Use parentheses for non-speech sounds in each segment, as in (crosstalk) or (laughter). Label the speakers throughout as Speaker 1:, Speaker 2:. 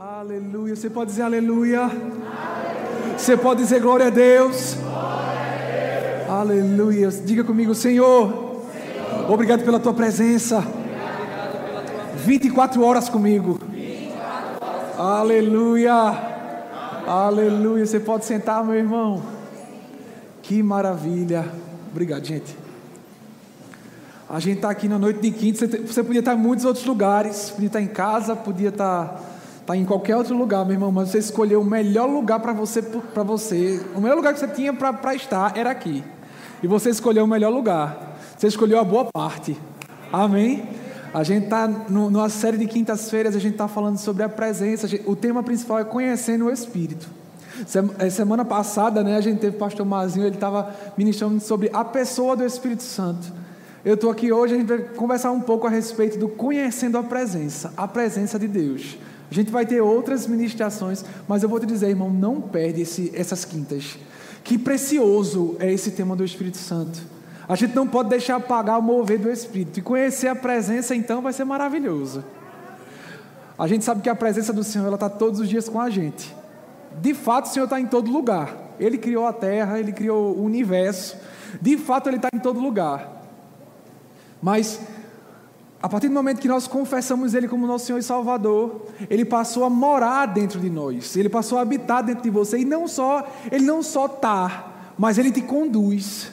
Speaker 1: Aleluia. Você pode dizer aleluia? aleluia. Você pode dizer glória a Deus? Glória a Deus. Aleluia. Diga comigo, Senhor, Senhor. Obrigado pela tua presença. 24 horas comigo. 24 horas. Aleluia. Aleluia. Você pode sentar, meu irmão. Que maravilha. Obrigado, gente. A gente está aqui na noite de quinta. Você podia estar em muitos outros lugares. Podia estar em casa, podia estar Está em qualquer outro lugar, meu irmão, mas você escolheu o melhor lugar para você, para você. O melhor lugar que você tinha para estar era aqui. E você escolheu o melhor lugar. Você escolheu a boa parte. Amém? A gente está numa série de quintas-feiras, a gente está falando sobre a presença. O tema principal é conhecendo o Espírito. É, semana passada, né, a gente teve o pastor Mazinho, ele estava ministrando sobre a pessoa do Espírito Santo. Eu estou aqui hoje, a gente vai conversar um pouco a respeito do conhecendo a presença, a presença de Deus. A gente vai ter outras ministrações, mas eu vou te dizer, irmão, não perde esse, essas quintas. Que precioso é esse tema do Espírito Santo. A gente não pode deixar apagar o mover do Espírito. E conhecer a presença, então, vai ser maravilhoso. A gente sabe que a presença do Senhor, está todos os dias com a gente. De fato, o Senhor está em todo lugar. Ele criou a terra, Ele criou o universo. De fato, Ele está em todo lugar. Mas a partir do momento que nós confessamos Ele como nosso Senhor e Salvador, Ele passou a morar dentro de nós, Ele passou a habitar dentro de você, e não só, Ele não só está, mas Ele te conduz.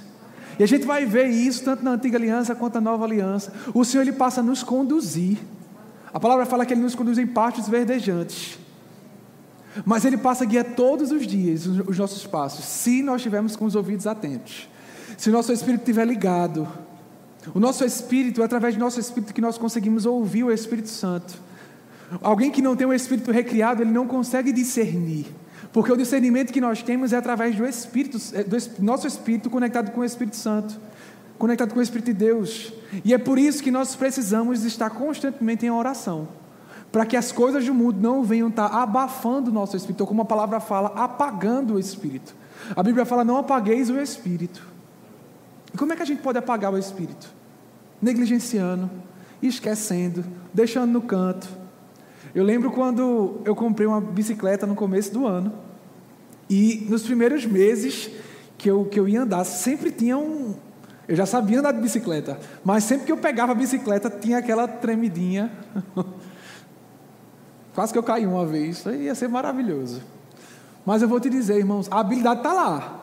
Speaker 1: E a gente vai ver isso tanto na antiga aliança quanto na nova aliança. O Senhor Ele passa a nos conduzir. A palavra fala que Ele nos conduz em pastos verdejantes. Mas Ele passa a guiar todos os dias os nossos passos, se nós estivermos com os ouvidos atentos. Se o nosso espírito estiver ligado, o nosso espírito, é através do nosso espírito que nós conseguimos ouvir o Espírito Santo. Alguém que não tem o espírito recriado, ele não consegue discernir. Porque o discernimento que nós temos é através do Espírito, é, do nosso Espírito conectado com o Espírito Santo, conectado com o Espírito de Deus. E é por isso que nós precisamos estar constantemente em oração, para que as coisas do mundo não venham estar abafando o nosso Espírito, ou como a palavra fala, apagando o Espírito. A Bíblia fala: não apagueis o Espírito. E como é que a gente pode apagar o Espírito? Negligenciando, esquecendo, deixando no canto. Eu lembro quando eu comprei uma bicicleta no começo do ano. E nos primeiros meses que eu, que eu ia andar, sempre tinha um. Eu já sabia andar de bicicleta, mas sempre que eu pegava a bicicleta tinha aquela tremidinha. (laughs) Quase que eu caí uma vez. Isso ia ser maravilhoso. Mas eu vou te dizer, irmãos, a habilidade está lá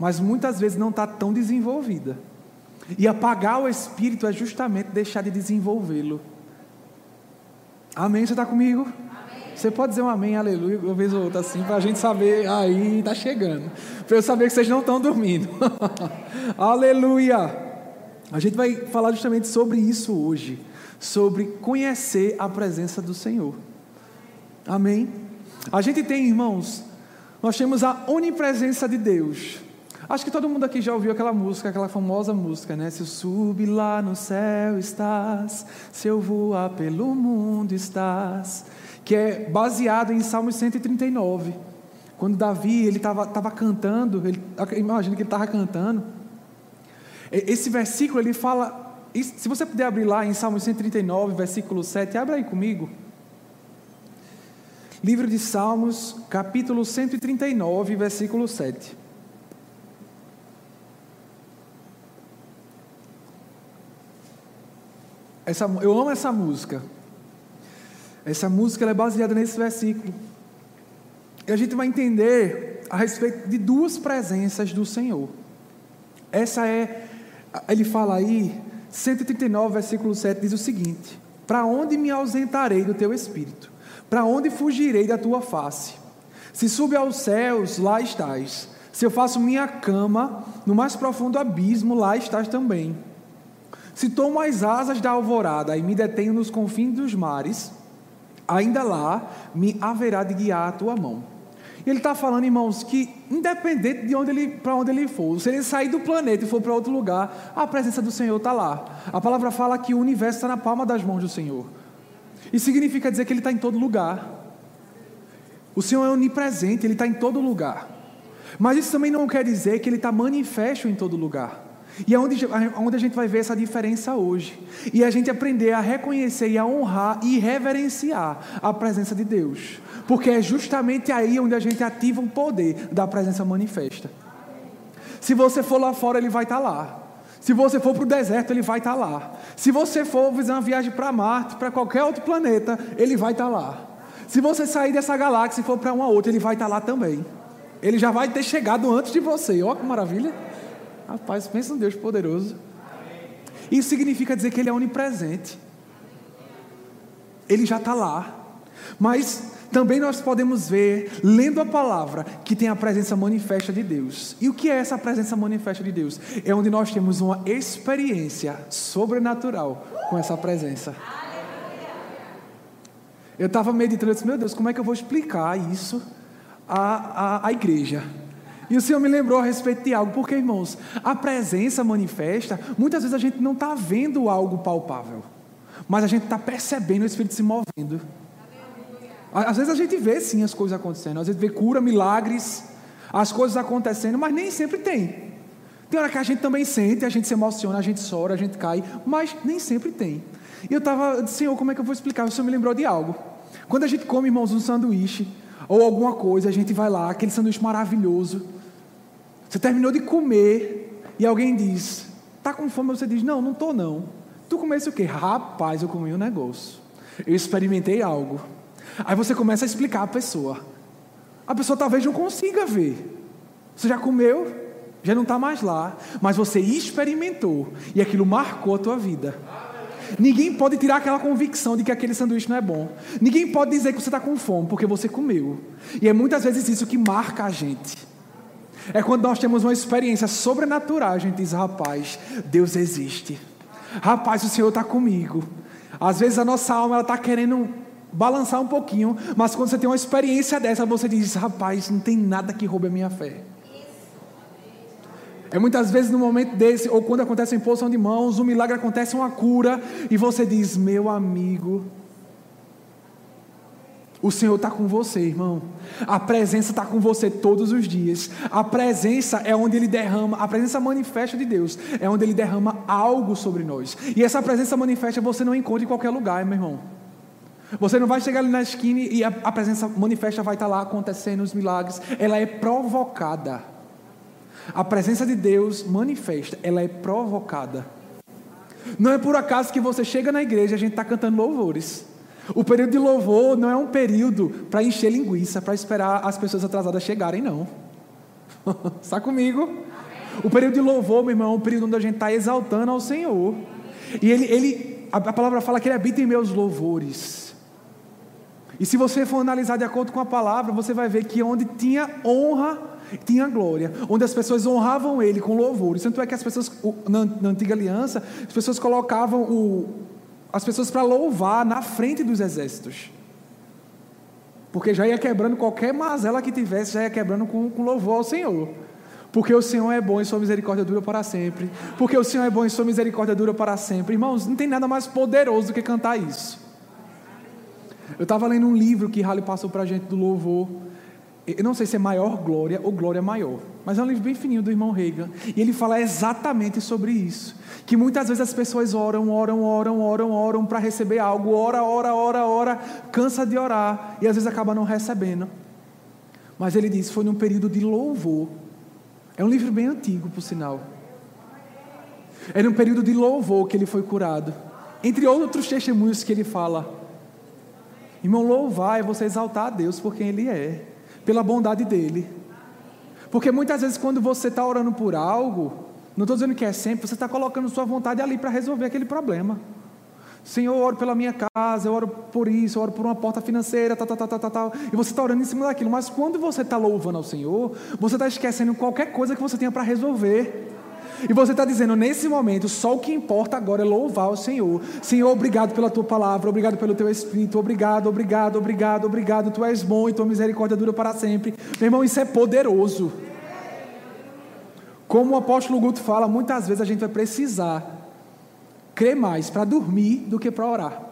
Speaker 1: mas muitas vezes não está tão desenvolvida. E apagar o espírito é justamente deixar de desenvolvê-lo. Amém? Você está comigo? Amém. Você pode dizer um amém, aleluia, uma vez ou outra assim, para a gente saber, aí está chegando. Para eu saber que vocês não estão dormindo. (laughs) aleluia! A gente vai falar justamente sobre isso hoje. Sobre conhecer a presença do Senhor. Amém? A gente tem, irmãos, nós temos a onipresença de Deus. Acho que todo mundo aqui já ouviu aquela música, aquela famosa música, né? Se eu subir lá no céu estás, se eu voar pelo mundo estás, que é baseado em Salmos 139. Quando Davi ele estava cantando, ele, imagina que ele estava cantando. Esse versículo ele fala, se você puder abrir lá em Salmos 139, versículo 7, abre aí comigo. Livro de Salmos, capítulo 139, versículo 7. Essa, eu amo essa música. Essa música é baseada nesse versículo. E a gente vai entender a respeito de duas presenças do Senhor. Essa é, ele fala aí, 139, versículo 7, diz o seguinte: Para onde me ausentarei do teu espírito? Para onde fugirei da tua face? Se subo aos céus, lá estás. Se eu faço minha cama no mais profundo abismo, lá estás também. Se tomo as asas da alvorada e me detenho nos confins dos mares, ainda lá me haverá de guiar a tua mão. Ele está falando, irmãos, que independente de onde ele, para onde ele for, se ele sair do planeta e for para outro lugar, a presença do Senhor está lá. A palavra fala que o universo está na palma das mãos do Senhor. Isso significa dizer que ele está em todo lugar. O Senhor é onipresente, ele está em todo lugar. Mas isso também não quer dizer que ele está manifesto em todo lugar. E é onde, onde a gente vai ver essa diferença hoje. E a gente aprender a reconhecer e a honrar e reverenciar a presença de Deus. Porque é justamente aí onde a gente ativa o poder da presença manifesta. Se você for lá fora, ele vai estar lá. Se você for para o deserto, ele vai estar lá. Se você for fazer uma viagem para Marte, para qualquer outro planeta, ele vai estar lá. Se você sair dessa galáxia e for para uma outra, ele vai estar lá também. Ele já vai ter chegado antes de você. Olha que maravilha. Rapaz, pensa um Deus poderoso. Isso significa dizer que Ele é onipresente. Ele já está lá. Mas também nós podemos ver, lendo a palavra, que tem a presença manifesta de Deus. E o que é essa presença manifesta de Deus? É onde nós temos uma experiência sobrenatural com essa presença. Eu estava meditando, eu disse, meu Deus, como é que eu vou explicar isso à, à, à igreja? E o Senhor me lembrou a respeito de algo, porque, irmãos, a presença manifesta, muitas vezes a gente não está vendo algo palpável, mas a gente está percebendo o Espírito se movendo. Às vezes a gente vê sim as coisas acontecendo, às vezes vê cura, milagres, as coisas acontecendo, mas nem sempre tem. Tem hora que a gente também sente, a gente se emociona, a gente chora, a gente cai, mas nem sempre tem. E eu estava, Senhor, como é que eu vou explicar? O Senhor me lembrou de algo. Quando a gente come, irmãos, um sanduíche ou alguma coisa, a gente vai lá, aquele sanduíche maravilhoso. Você terminou de comer e alguém diz: Está com fome? Você diz: Não, não estou não. Tu comesse o quê? Rapaz, eu comi um negócio. Eu experimentei algo. Aí você começa a explicar a pessoa. A pessoa talvez não consiga ver. Você já comeu, já não está mais lá, mas você experimentou e aquilo marcou a tua vida. Ninguém pode tirar aquela convicção de que aquele sanduíche não é bom. Ninguém pode dizer que você está com fome porque você comeu. E é muitas vezes isso que marca a gente. É quando nós temos uma experiência sobrenatural, a gente diz: rapaz, Deus existe. Rapaz, o Senhor está comigo. Às vezes a nossa alma está querendo balançar um pouquinho, mas quando você tem uma experiência dessa, você diz: rapaz, não tem nada que roube a minha fé. É muitas vezes no momento desse, ou quando acontece a imposição de mãos, um milagre acontece, uma cura, e você diz: meu amigo, o Senhor está com você, irmão. A presença está com você todos os dias. A presença é onde Ele derrama, a presença manifesta de Deus é onde Ele derrama algo sobre nós. E essa presença manifesta você não encontra em qualquer lugar, meu irmão. Você não vai chegar ali na esquina e a, a presença manifesta vai estar lá acontecendo os milagres. Ela é provocada. A presença de Deus manifesta, ela é provocada. Não é por acaso que você chega na igreja e a gente está cantando louvores. O período de louvor não é um período para encher linguiça, para esperar as pessoas atrasadas chegarem, não. (laughs) Está comigo? O período de louvor, meu irmão, é um período onde a gente está exaltando ao Senhor. E ele, ele, a palavra fala que ele habita em meus louvores. E se você for analisar de acordo com a palavra, você vai ver que onde tinha honra, tinha glória. Onde as pessoas honravam ele com louvores. Tanto é que as pessoas, na, na antiga aliança, as pessoas colocavam o, as pessoas para louvar na frente dos exércitos. Porque já ia quebrando qualquer mazela que tivesse, já ia quebrando com, com louvor ao Senhor. Porque o Senhor é bom e sua misericórdia dura para sempre. Porque o Senhor é bom e sua misericórdia dura para sempre. Irmãos, não tem nada mais poderoso do que cantar isso. Eu estava lendo um livro que Raleigh passou para a gente do louvor. Eu não sei se é maior glória ou glória maior, mas é um livro bem fininho do irmão Reagan. E ele fala exatamente sobre isso. Que muitas vezes as pessoas oram, oram, oram, oram, oram para receber algo, ora, ora, ora, ora, cansa de orar e às vezes acaba não recebendo. Mas ele diz: foi num período de louvor. É um livro bem antigo, por sinal. Era um período de louvor que ele foi curado. Entre outros testemunhos que ele fala. Irmão, louvar é você exaltar a Deus por quem Ele é, pela bondade dEle. Porque muitas vezes, quando você está orando por algo, não estou dizendo que é sempre, você está colocando sua vontade ali para resolver aquele problema. Senhor, eu oro pela minha casa, eu oro por isso, eu oro por uma porta financeira, tal, tal, tal, tal, tal. E você está orando em cima daquilo. Mas quando você está louvando ao Senhor, você está esquecendo qualquer coisa que você tenha para resolver. E você está dizendo, nesse momento, só o que importa agora é louvar o Senhor. Senhor, obrigado pela tua palavra, obrigado pelo teu Espírito, obrigado, obrigado, obrigado, obrigado. Tu és bom e tua misericórdia dura para sempre. Meu irmão, isso é poderoso. Como o apóstolo Guto fala, muitas vezes a gente vai precisar crer mais para dormir do que para orar.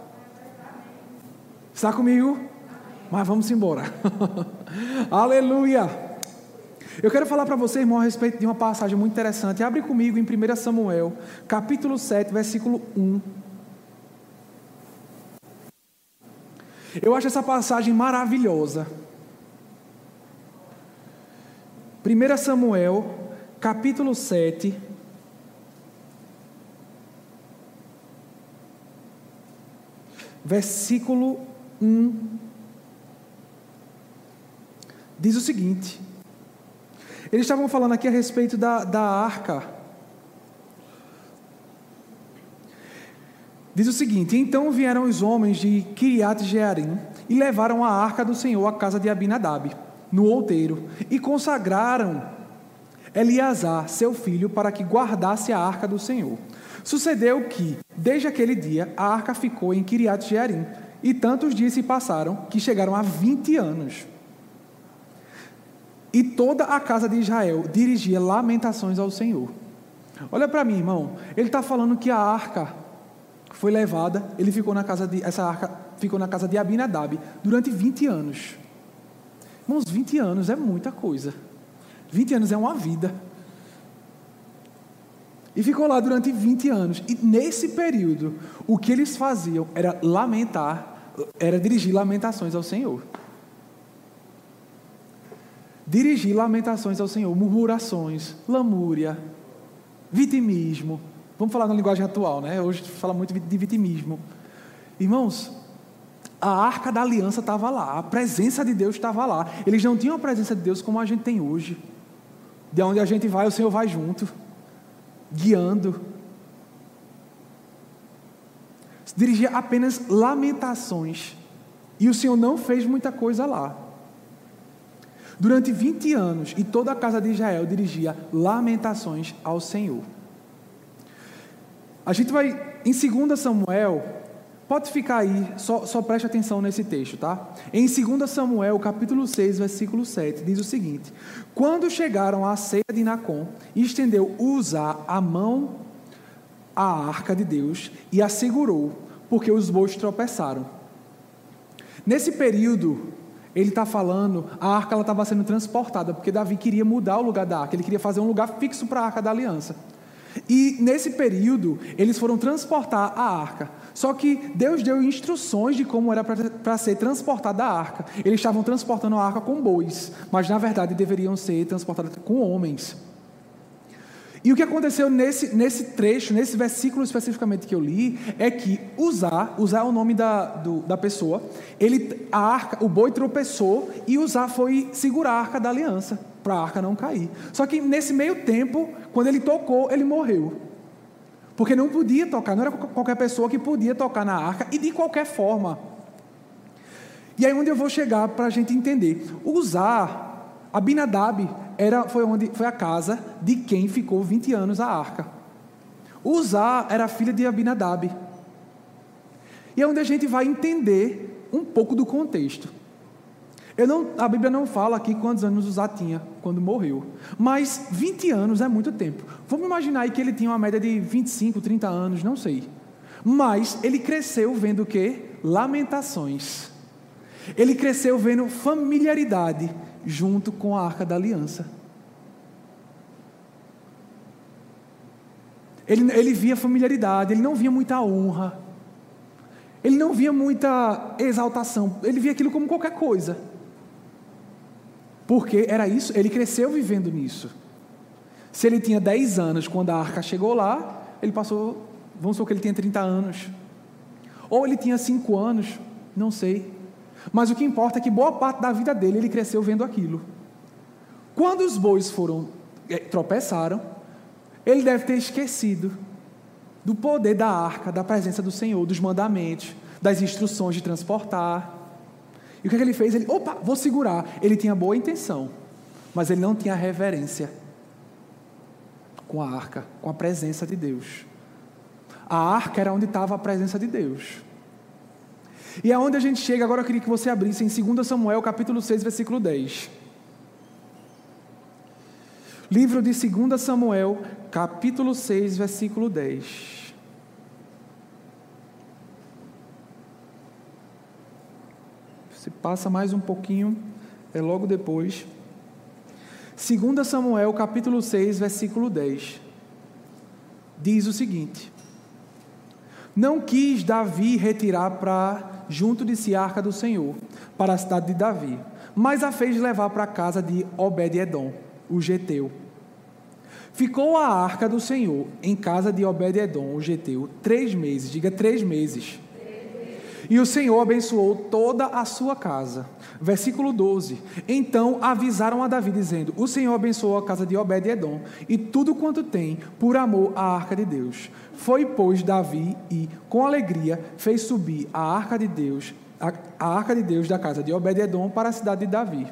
Speaker 1: Está comigo? Mas vamos embora. (laughs) Aleluia. Eu quero falar para você, irmão, a respeito de uma passagem muito interessante. Abre comigo em 1 Samuel, capítulo 7, versículo 1. Eu acho essa passagem maravilhosa. 1 Samuel, capítulo 7, versículo 1, diz o seguinte: eles estavam falando aqui a respeito da, da arca. Diz o seguinte: Então vieram os homens de Kiriat Jearim e levaram a arca do Senhor à casa de Abinadab, no outeiro, e consagraram Eleazar, seu filho, para que guardasse a arca do Senhor. Sucedeu que, desde aquele dia, a arca ficou em Kiriat Jearim, e tantos dias se passaram que chegaram a 20 anos. E toda a casa de Israel dirigia lamentações ao Senhor. Olha para mim, irmão. Ele está falando que a arca foi levada, ele ficou na casa de, essa arca ficou na casa de Abinadab durante 20 anos. Irmãos, 20 anos é muita coisa. 20 anos é uma vida. E ficou lá durante 20 anos. E nesse período, o que eles faziam era lamentar, era dirigir lamentações ao Senhor dirigir lamentações ao Senhor, murmurações, lamúria, vitimismo. Vamos falar na linguagem atual, né? Hoje fala muito de vitimismo. Irmãos, a arca da aliança estava lá, a presença de Deus estava lá. Eles não tinham a presença de Deus como a gente tem hoje. De onde a gente vai, o Senhor vai junto, guiando. Dirigia apenas lamentações. E o Senhor não fez muita coisa lá. Durante 20 anos, e toda a casa de Israel dirigia lamentações ao Senhor. A gente vai em 2 Samuel, pode ficar aí, só, só preste atenção nesse texto, tá? Em 2 Samuel, capítulo 6, versículo 7, diz o seguinte: Quando chegaram à ceia de Nacon, estendeu Uza a mão à arca de Deus e a segurou, porque os bois tropeçaram. Nesse período, ele está falando, a arca estava sendo transportada, porque Davi queria mudar o lugar da arca, ele queria fazer um lugar fixo para a arca da aliança. E nesse período, eles foram transportar a arca. Só que Deus deu instruções de como era para ser transportada a arca. Eles estavam transportando a arca com bois, mas na verdade deveriam ser transportadas com homens. E o que aconteceu nesse, nesse trecho, nesse versículo especificamente que eu li, é que Usar, Usar é o nome da, do, da pessoa, ele, a arca, o boi tropeçou e Usar foi segurar a arca da aliança, para a arca não cair. Só que nesse meio tempo, quando ele tocou, ele morreu. Porque não podia tocar, não era qualquer pessoa que podia tocar na arca e de qualquer forma. E aí onde eu vou chegar para a gente entender. Usar, Abinadab, era, foi, onde, foi a casa de quem ficou 20 anos a arca. Uzá era filha de Abinadab. E é onde a gente vai entender um pouco do contexto. Não, a Bíblia não fala aqui quantos anos Uzá tinha quando morreu. Mas 20 anos é muito tempo. Vamos imaginar aí que ele tinha uma média de 25, 30 anos, não sei. Mas ele cresceu vendo o quê? Lamentações. Ele cresceu vendo familiaridade junto com a arca da aliança. Ele, ele via familiaridade, ele não via muita honra, ele não via muita exaltação, ele via aquilo como qualquer coisa. Porque era isso, ele cresceu vivendo nisso. Se ele tinha 10 anos quando a arca chegou lá, ele passou, vamos supor que ele tinha 30 anos. Ou ele tinha 5 anos, não sei. Mas o que importa é que boa parte da vida dele ele cresceu vendo aquilo. Quando os bois foram é, tropeçaram, ele deve ter esquecido do poder da arca, da presença do Senhor, dos mandamentos, das instruções de transportar. E o que, é que ele fez? Ele, opa, vou segurar. Ele tinha boa intenção, mas ele não tinha reverência com a arca, com a presença de Deus. A arca era onde estava a presença de Deus. E aonde a gente chega, agora eu queria que você abrisse em 2 Samuel, capítulo 6, versículo 10. Livro de 2 Samuel, capítulo 6, versículo 10. Se passa mais um pouquinho, é logo depois. 2 Samuel capítulo 6, versículo 10. Diz o seguinte: Não quis Davi retirar para junto de si a arca do Senhor, para a cidade de Davi, mas a fez levar para a casa de Obed-edom, o geteu. Ficou a arca do Senhor em casa de Obed-edom, o geteu, três meses, diga três meses. E o Senhor abençoou toda a sua casa. Versículo 12. Então avisaram a Davi, dizendo: O Senhor abençoou a casa de Obed-edom e tudo quanto tem, por amor à arca de Deus. Foi, pois, Davi e, com alegria, fez subir a arca de Deus, a, a arca de Deus da casa de Obed-edom para a cidade de Davi.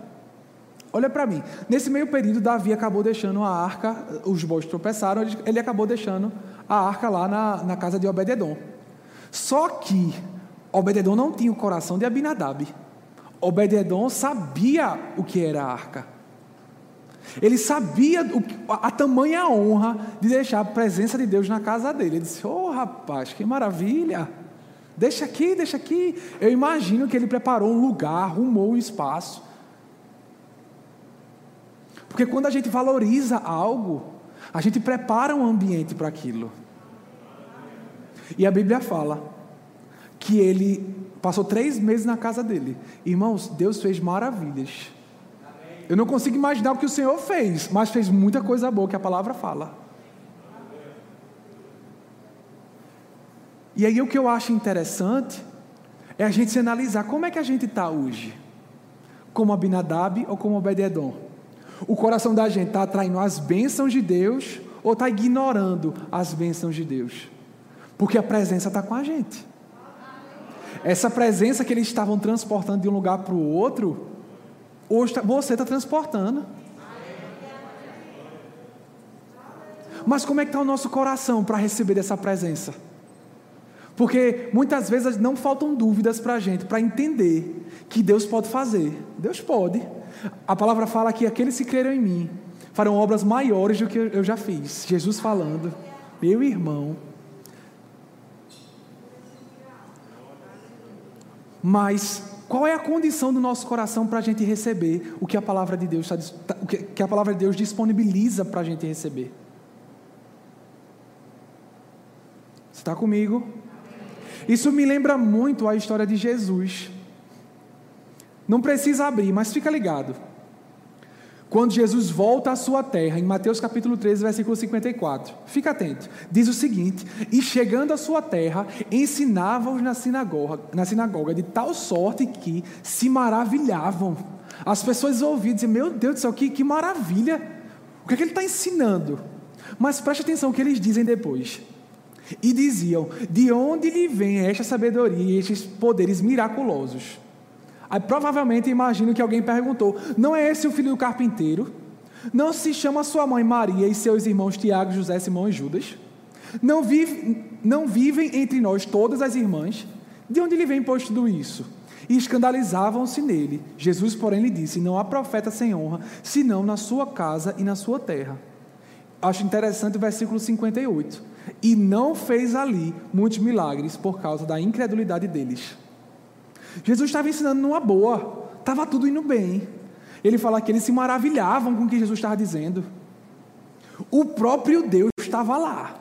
Speaker 1: Olha para mim, nesse meio período, Davi acabou deixando a arca, os bois tropeçaram, ele, ele acabou deixando a arca lá na, na casa de Obed-edom. Só que Obededon não tinha o coração de Abinadab. Obededon sabia o que era a arca. Ele sabia a, a tamanha honra de deixar a presença de Deus na casa dele. Ele disse: Oh, rapaz, que maravilha! Deixa aqui, deixa aqui. Eu imagino que ele preparou um lugar, arrumou um espaço. Porque quando a gente valoriza algo, a gente prepara um ambiente para aquilo. E a Bíblia fala que ele passou três meses na casa dele. Irmãos, Deus fez maravilhas. Eu não consigo imaginar o que o Senhor fez, mas fez muita coisa boa que a palavra fala. E aí o que eu acho interessante é a gente se analisar como é que a gente está hoje. Como Abinadab ou como Obededon? O coração da gente está atraindo as bênçãos de Deus ou está ignorando as bênçãos de Deus? Porque a presença está com a gente. Essa presença que eles estavam transportando de um lugar para o outro, hoje tá, você está transportando. Mas como é que está o nosso coração para receber essa presença? Porque muitas vezes não faltam dúvidas para a gente, para entender que Deus pode fazer. Deus pode. A palavra fala que aqueles que creram em mim farão obras maiores do que eu já fiz. Jesus falando, meu irmão, Mas qual é a condição do nosso coração para a gente receber o que a palavra de Deus está, o que a palavra de Deus disponibiliza para a gente receber? Você está comigo? Isso me lembra muito a história de Jesus. Não precisa abrir, mas fica ligado. Quando Jesus volta à sua terra, em Mateus capítulo 13, versículo 54. Fica atento. Diz o seguinte: E chegando à sua terra, ensinava-os na sinagoga, na sinagoga de tal sorte que se maravilhavam. As pessoas ouviam diziam: Meu Deus do céu, que, que maravilha! O que, é que ele está ensinando? Mas preste atenção o que eles dizem depois. E diziam: De onde lhe vem esta sabedoria e estes poderes miraculosos? Aí provavelmente imagino que alguém perguntou: não é esse o filho do carpinteiro? Não se chama sua mãe Maria e seus irmãos Tiago, José, Simão e Judas? Não, vive, não vivem entre nós todas as irmãs? De onde lhe vem pois tudo isso? E escandalizavam-se nele. Jesus, porém, lhe disse: Não há profeta sem honra, senão na sua casa e na sua terra. Acho interessante o versículo 58. E não fez ali muitos milagres por causa da incredulidade deles. Jesus estava ensinando numa boa, estava tudo indo bem. Ele fala que eles se maravilhavam com o que Jesus estava dizendo. O próprio Deus estava lá.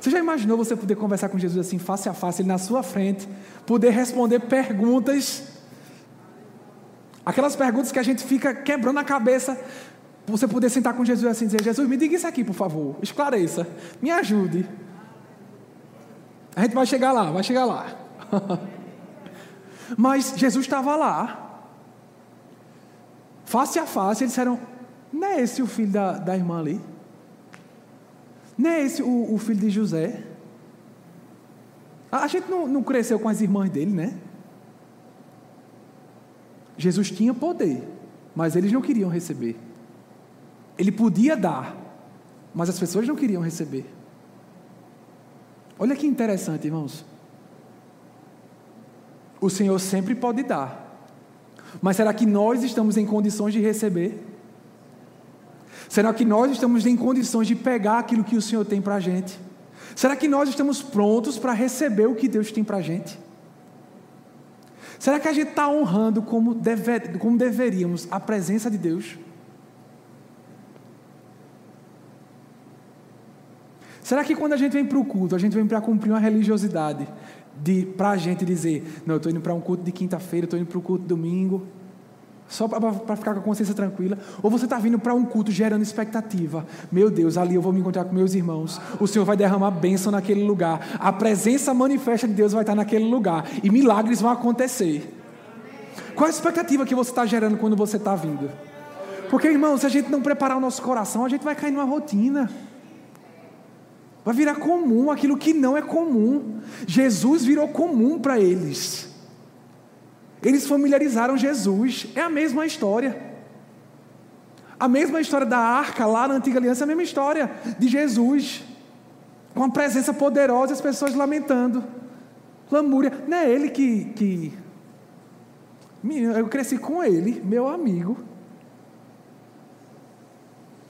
Speaker 1: Você já imaginou você poder conversar com Jesus assim, face a face, ele na sua frente, poder responder perguntas, aquelas perguntas que a gente fica quebrando a cabeça, você poder sentar com Jesus assim e dizer: Jesus, me diga isso aqui, por favor, esclareça, me ajude. A gente vai chegar lá, vai chegar lá. (laughs) Mas Jesus estava lá, face a face, eles disseram: Não é esse o filho da, da irmã ali? Não é esse o, o filho de José? A, gente não, não cresceu com as irmãs dele, né? Jesus tinha poder, mas eles não queriam receber. Ele podia dar, mas as pessoas não queriam receber. Olha que interessante, irmãos. O Senhor sempre pode dar. Mas será que nós estamos em condições de receber? Será que nós estamos em condições de pegar aquilo que o Senhor tem para a gente? Será que nós estamos prontos para receber o que Deus tem para a gente? Será que a gente está honrando como, deve, como deveríamos a presença de Deus? Será que quando a gente vem para o culto, a gente vem para cumprir uma religiosidade, para a gente dizer, não, eu estou indo para um culto de quinta-feira, estou indo para o culto de domingo, só para ficar com a consciência tranquila, ou você está vindo para um culto gerando expectativa. Meu Deus, ali eu vou me encontrar com meus irmãos. O Senhor vai derramar bênção naquele lugar. A presença manifesta de Deus vai estar naquele lugar. E milagres vão acontecer. Qual a expectativa que você está gerando quando você está vindo? Porque, irmão, se a gente não preparar o nosso coração, a gente vai cair numa rotina. Vai virar comum aquilo que não é comum. Jesus virou comum para eles. Eles familiarizaram Jesus. É a mesma história. A mesma história da arca lá na antiga aliança, é a mesma história de Jesus. Com a presença poderosa, as pessoas lamentando. Lamúria. Não é ele que. que... Eu cresci com ele, meu amigo.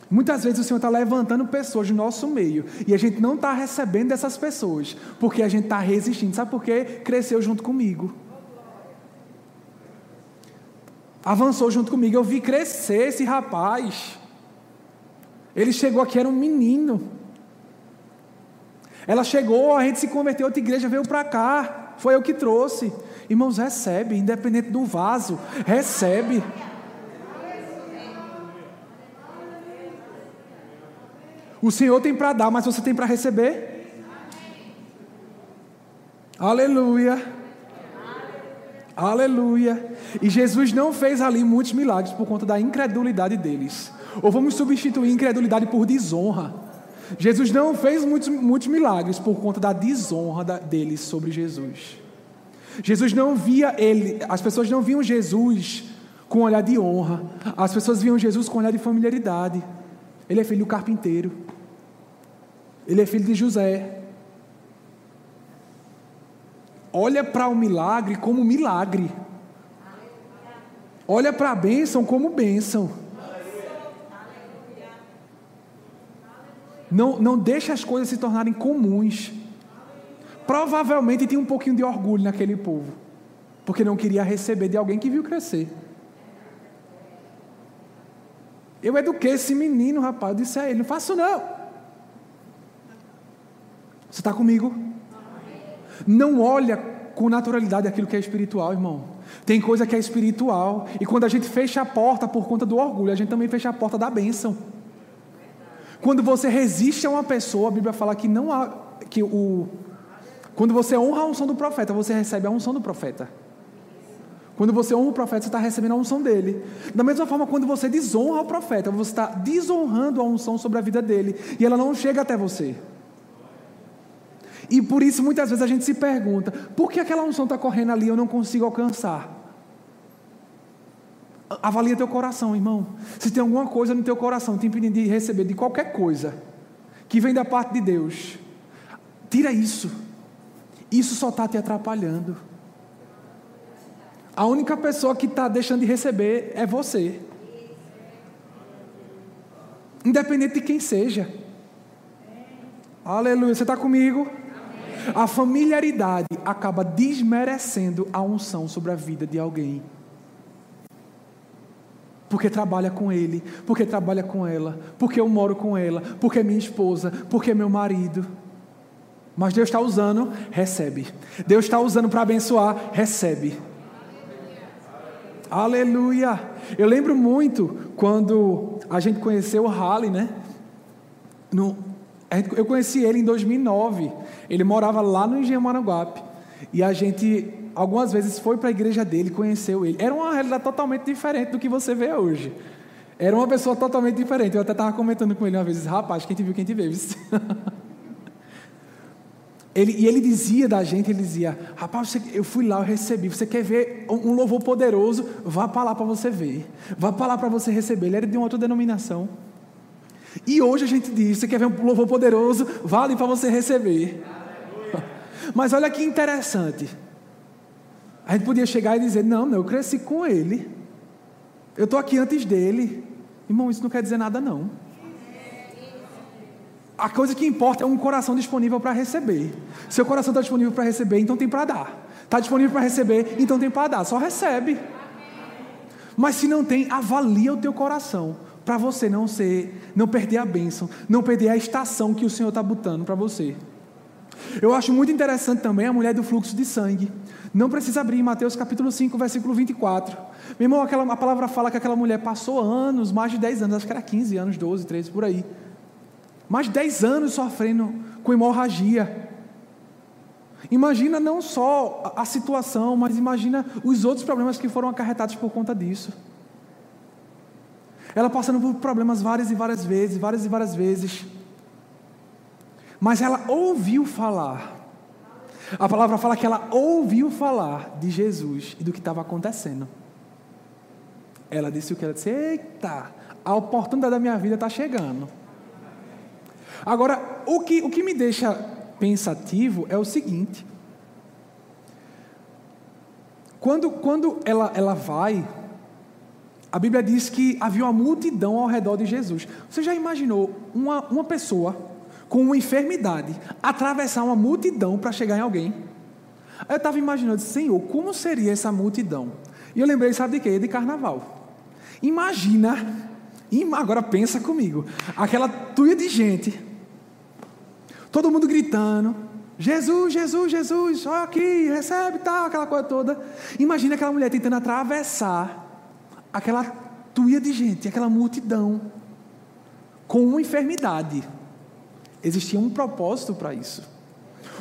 Speaker 1: Muitas vezes o Senhor está levantando pessoas do nosso meio e a gente não está recebendo essas pessoas porque a gente está resistindo. Sabe por quê? Cresceu junto comigo. Avançou junto comigo. Eu vi crescer esse rapaz. Ele chegou aqui, era um menino. Ela chegou, a gente se converteu, outra igreja veio para cá. Foi eu que trouxe. Irmãos, recebe, independente do vaso, recebe. O Senhor tem para dar, mas você tem para receber? Aleluia. Aleluia. E Jesus não fez ali muitos milagres por conta da incredulidade deles. Ou vamos substituir incredulidade por desonra. Jesus não fez muitos, muitos milagres por conta da desonra deles sobre Jesus. Jesus não via ele, as pessoas não viam Jesus com olhar de honra, as pessoas viam Jesus com olhar de familiaridade. Ele é filho do carpinteiro. Ele é filho de José. Olha para o milagre como milagre. Olha para a bênção como bênção. Não, não deixa as coisas se tornarem comuns. Provavelmente tinha um pouquinho de orgulho naquele povo, porque não queria receber de alguém que viu crescer. Eu eduquei esse menino, rapaz. Eu disse a ele: não faço não. Você está comigo? Não olha com naturalidade aquilo que é espiritual, irmão. Tem coisa que é espiritual. E quando a gente fecha a porta por conta do orgulho, a gente também fecha a porta da bênção. Quando você resiste a uma pessoa, a Bíblia fala que não há. que o Quando você honra a unção do profeta, você recebe a unção do profeta. Quando você honra o profeta, você está recebendo a unção dele. Da mesma forma, quando você desonra o profeta, você está desonrando a unção sobre a vida dele. E ela não chega até você. E por isso muitas vezes a gente se pergunta: por que aquela unção está correndo ali e eu não consigo alcançar? Avalia teu coração, irmão. Se tem alguma coisa no teu coração te impedindo de receber de qualquer coisa que vem da parte de Deus, tira isso. Isso só está te atrapalhando. A única pessoa que está deixando de receber é você. Independente de quem seja. Aleluia. Você está comigo? A familiaridade acaba desmerecendo a unção sobre a vida de alguém. Porque trabalha com ele, porque trabalha com ela, porque eu moro com ela, porque é minha esposa, porque é meu marido. Mas Deus está usando, recebe. Deus está usando para abençoar, recebe. Aleluia. Eu lembro muito quando a gente conheceu o Halley, né? No, eu conheci ele em 2009. Ele morava lá no Engenho Maranguape. E a gente, algumas vezes, foi para a igreja dele, conheceu ele. Era uma realidade totalmente diferente do que você vê hoje. Era uma pessoa totalmente diferente. Eu até estava comentando com ele uma vez, rapaz, quem te viu, quem te vê. (laughs) ele, e ele dizia da gente, ele dizia, rapaz, você, eu fui lá, eu recebi. Você quer ver um, um louvor poderoso? Vá para lá para você ver. Vá para lá para você receber. Ele era de uma outra denominação. E hoje a gente diz: você quer ver um louvor poderoso? Vale para você receber. Mas olha que interessante. A gente podia chegar e dizer: não, não, eu cresci com ele. Eu estou aqui antes dele. Irmão, isso não quer dizer nada, não. A coisa que importa é um coração disponível para receber. Seu coração está disponível para receber, então tem para dar. Está disponível para receber, então tem para dar, só recebe. Mas se não tem, avalia o teu coração para você não ser, não perder a bênção, não perder a estação que o Senhor está botando para você. Eu acho muito interessante também a mulher do fluxo de sangue. Não precisa abrir Mateus capítulo 5, versículo 24. Meu irmão, aquela, a palavra fala que aquela mulher passou anos, mais de 10 anos, acho que era 15 anos, 12, 13, por aí. Mais de 10 anos sofrendo com hemorragia. Imagina não só a situação, mas imagina os outros problemas que foram acarretados por conta disso. Ela passando por problemas várias e várias vezes, várias e várias vezes. Mas ela ouviu falar. A palavra fala que ela ouviu falar de Jesus e do que estava acontecendo. Ela disse o que? Ela disse: Eita, a oportunidade da minha vida está chegando. Agora, o que, o que me deixa pensativo é o seguinte: quando, quando ela, ela vai a Bíblia diz que havia uma multidão ao redor de Jesus. Você já imaginou uma, uma pessoa com uma enfermidade atravessar uma multidão para chegar em alguém? Eu estava imaginando, Senhor, como seria essa multidão? E eu lembrei, sabe de quê? De carnaval. Imagina, agora pensa comigo, aquela tuia de gente, todo mundo gritando, Jesus, Jesus, Jesus, ó aqui, recebe tal, aquela coisa toda. Imagina aquela mulher tentando atravessar aquela tuia de gente, aquela multidão, com uma enfermidade. Existia um propósito para isso.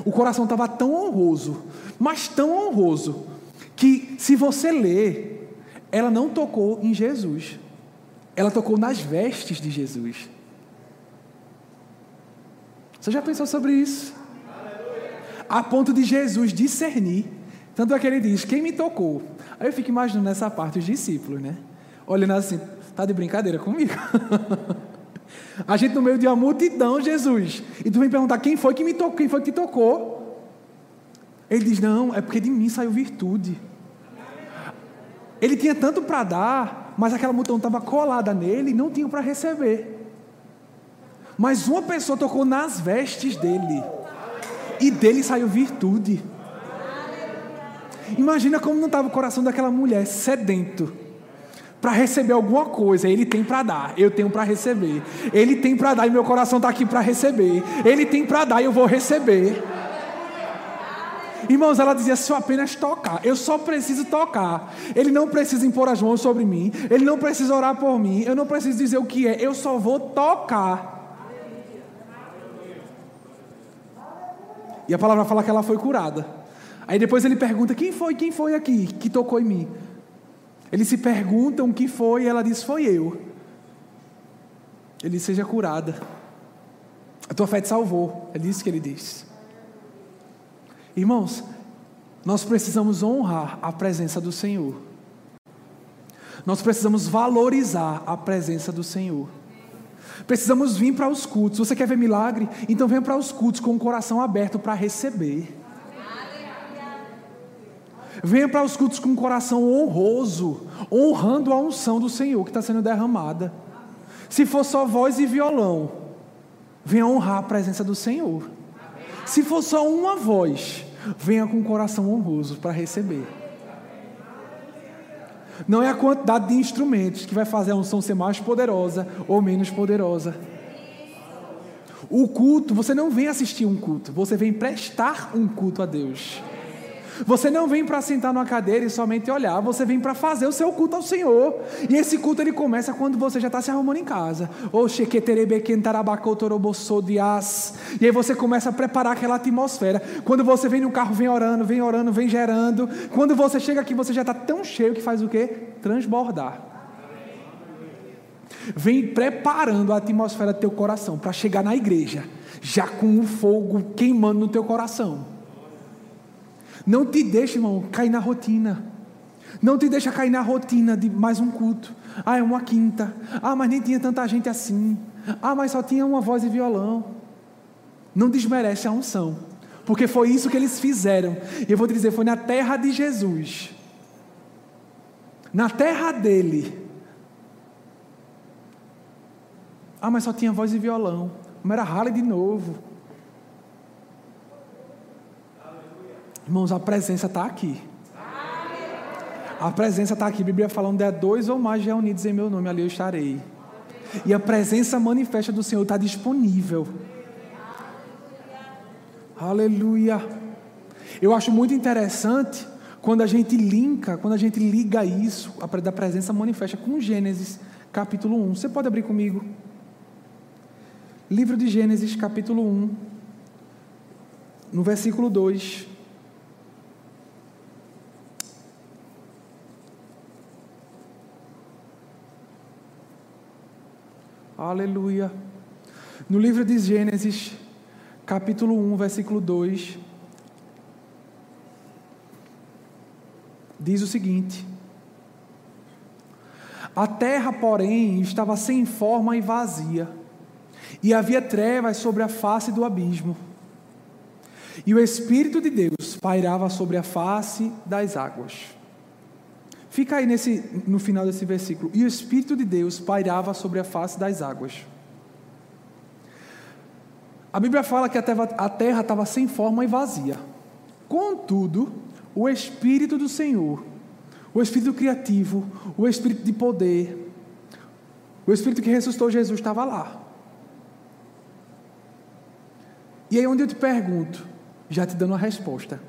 Speaker 1: O coração estava tão honroso, mas tão honroso, que se você ler, ela não tocou em Jesus, ela tocou nas vestes de Jesus. Você já pensou sobre isso? A ponto de Jesus discernir. Tanto é que ele diz: Quem me tocou? Aí eu fico imaginando nessa parte os discípulos, né? Olhando assim, tá de brincadeira comigo? (laughs) A gente no meio de uma multidão, Jesus. E tu vem perguntar quem foi que me tocou, quem foi que te tocou? Ele diz: Não, é porque de mim saiu virtude. Ele tinha tanto para dar, mas aquela multidão estava colada nele e não tinha para receber. Mas uma pessoa tocou nas vestes dele. E dele saiu virtude. Imagina como não estava o coração daquela mulher sedento para receber alguma coisa. Ele tem para dar, eu tenho para receber. Ele tem para dar e meu coração está aqui para receber. Ele tem para dar e eu vou receber. Irmãos, ela dizia: se eu apenas tocar, eu só preciso tocar. Ele não precisa impor as mãos sobre mim, ele não precisa orar por mim, eu não preciso dizer o que é, eu só vou tocar. E a palavra fala que ela foi curada. Aí depois ele pergunta: quem foi, quem foi aqui que tocou em mim? Eles se perguntam o que foi e ela diz: Foi eu. Ele Seja curada. A tua fé te salvou. É isso que ele diz. Irmãos, nós precisamos honrar a presença do Senhor. Nós precisamos valorizar a presença do Senhor. Precisamos vir para os cultos. Você quer ver milagre? Então venha para os cultos com o coração aberto para receber. Venha para os cultos com um coração honroso, honrando a unção do Senhor que está sendo derramada. Se for só voz e violão, venha honrar a presença do Senhor. Se for só uma voz, venha com um coração honroso para receber. Não é a quantidade de instrumentos que vai fazer a unção ser mais poderosa ou menos poderosa. O culto, você não vem assistir um culto, você vem prestar um culto a Deus. Você não vem para sentar numa cadeira e somente olhar, você vem para fazer o seu culto ao Senhor. E esse culto ele começa quando você já está se arrumando em casa. E aí você começa a preparar aquela atmosfera. Quando você vem no carro, vem orando, vem orando, vem gerando. Quando você chega aqui, você já está tão cheio que faz o quê? Transbordar. Vem preparando a atmosfera do teu coração para chegar na igreja, já com o fogo queimando no teu coração. Não te deixe, irmão, cair na rotina. Não te deixa cair na rotina de mais um culto. Ah, é uma quinta. Ah, mas nem tinha tanta gente assim. Ah, mas só tinha uma voz e violão. Não desmerece a unção. Porque foi isso que eles fizeram. E eu vou te dizer, foi na terra de Jesus. Na terra dele. Ah, mas só tinha voz e violão. Como era rale de novo. Irmãos, a presença está aqui. A presença está aqui. A Bíblia falando de dois ou mais reunidos em meu nome, ali eu estarei. E a presença manifesta do Senhor está disponível. Aleluia. Eu acho muito interessante quando a gente linka, quando a gente liga isso, a da presença manifesta com Gênesis, capítulo 1. Você pode abrir comigo? Livro de Gênesis, capítulo 1, no versículo 2. Aleluia. No livro de Gênesis, capítulo 1, versículo 2, diz o seguinte: A terra, porém, estava sem forma e vazia, e havia trevas sobre a face do abismo. E o Espírito de Deus pairava sobre a face das águas. Fica aí nesse, no final desse versículo. E o Espírito de Deus pairava sobre a face das águas. A Bíblia fala que a terra estava sem forma e vazia. Contudo, o Espírito do Senhor, o Espírito criativo, o Espírito de poder, o Espírito que ressuscitou Jesus estava lá. E aí onde eu te pergunto, já te dando a resposta.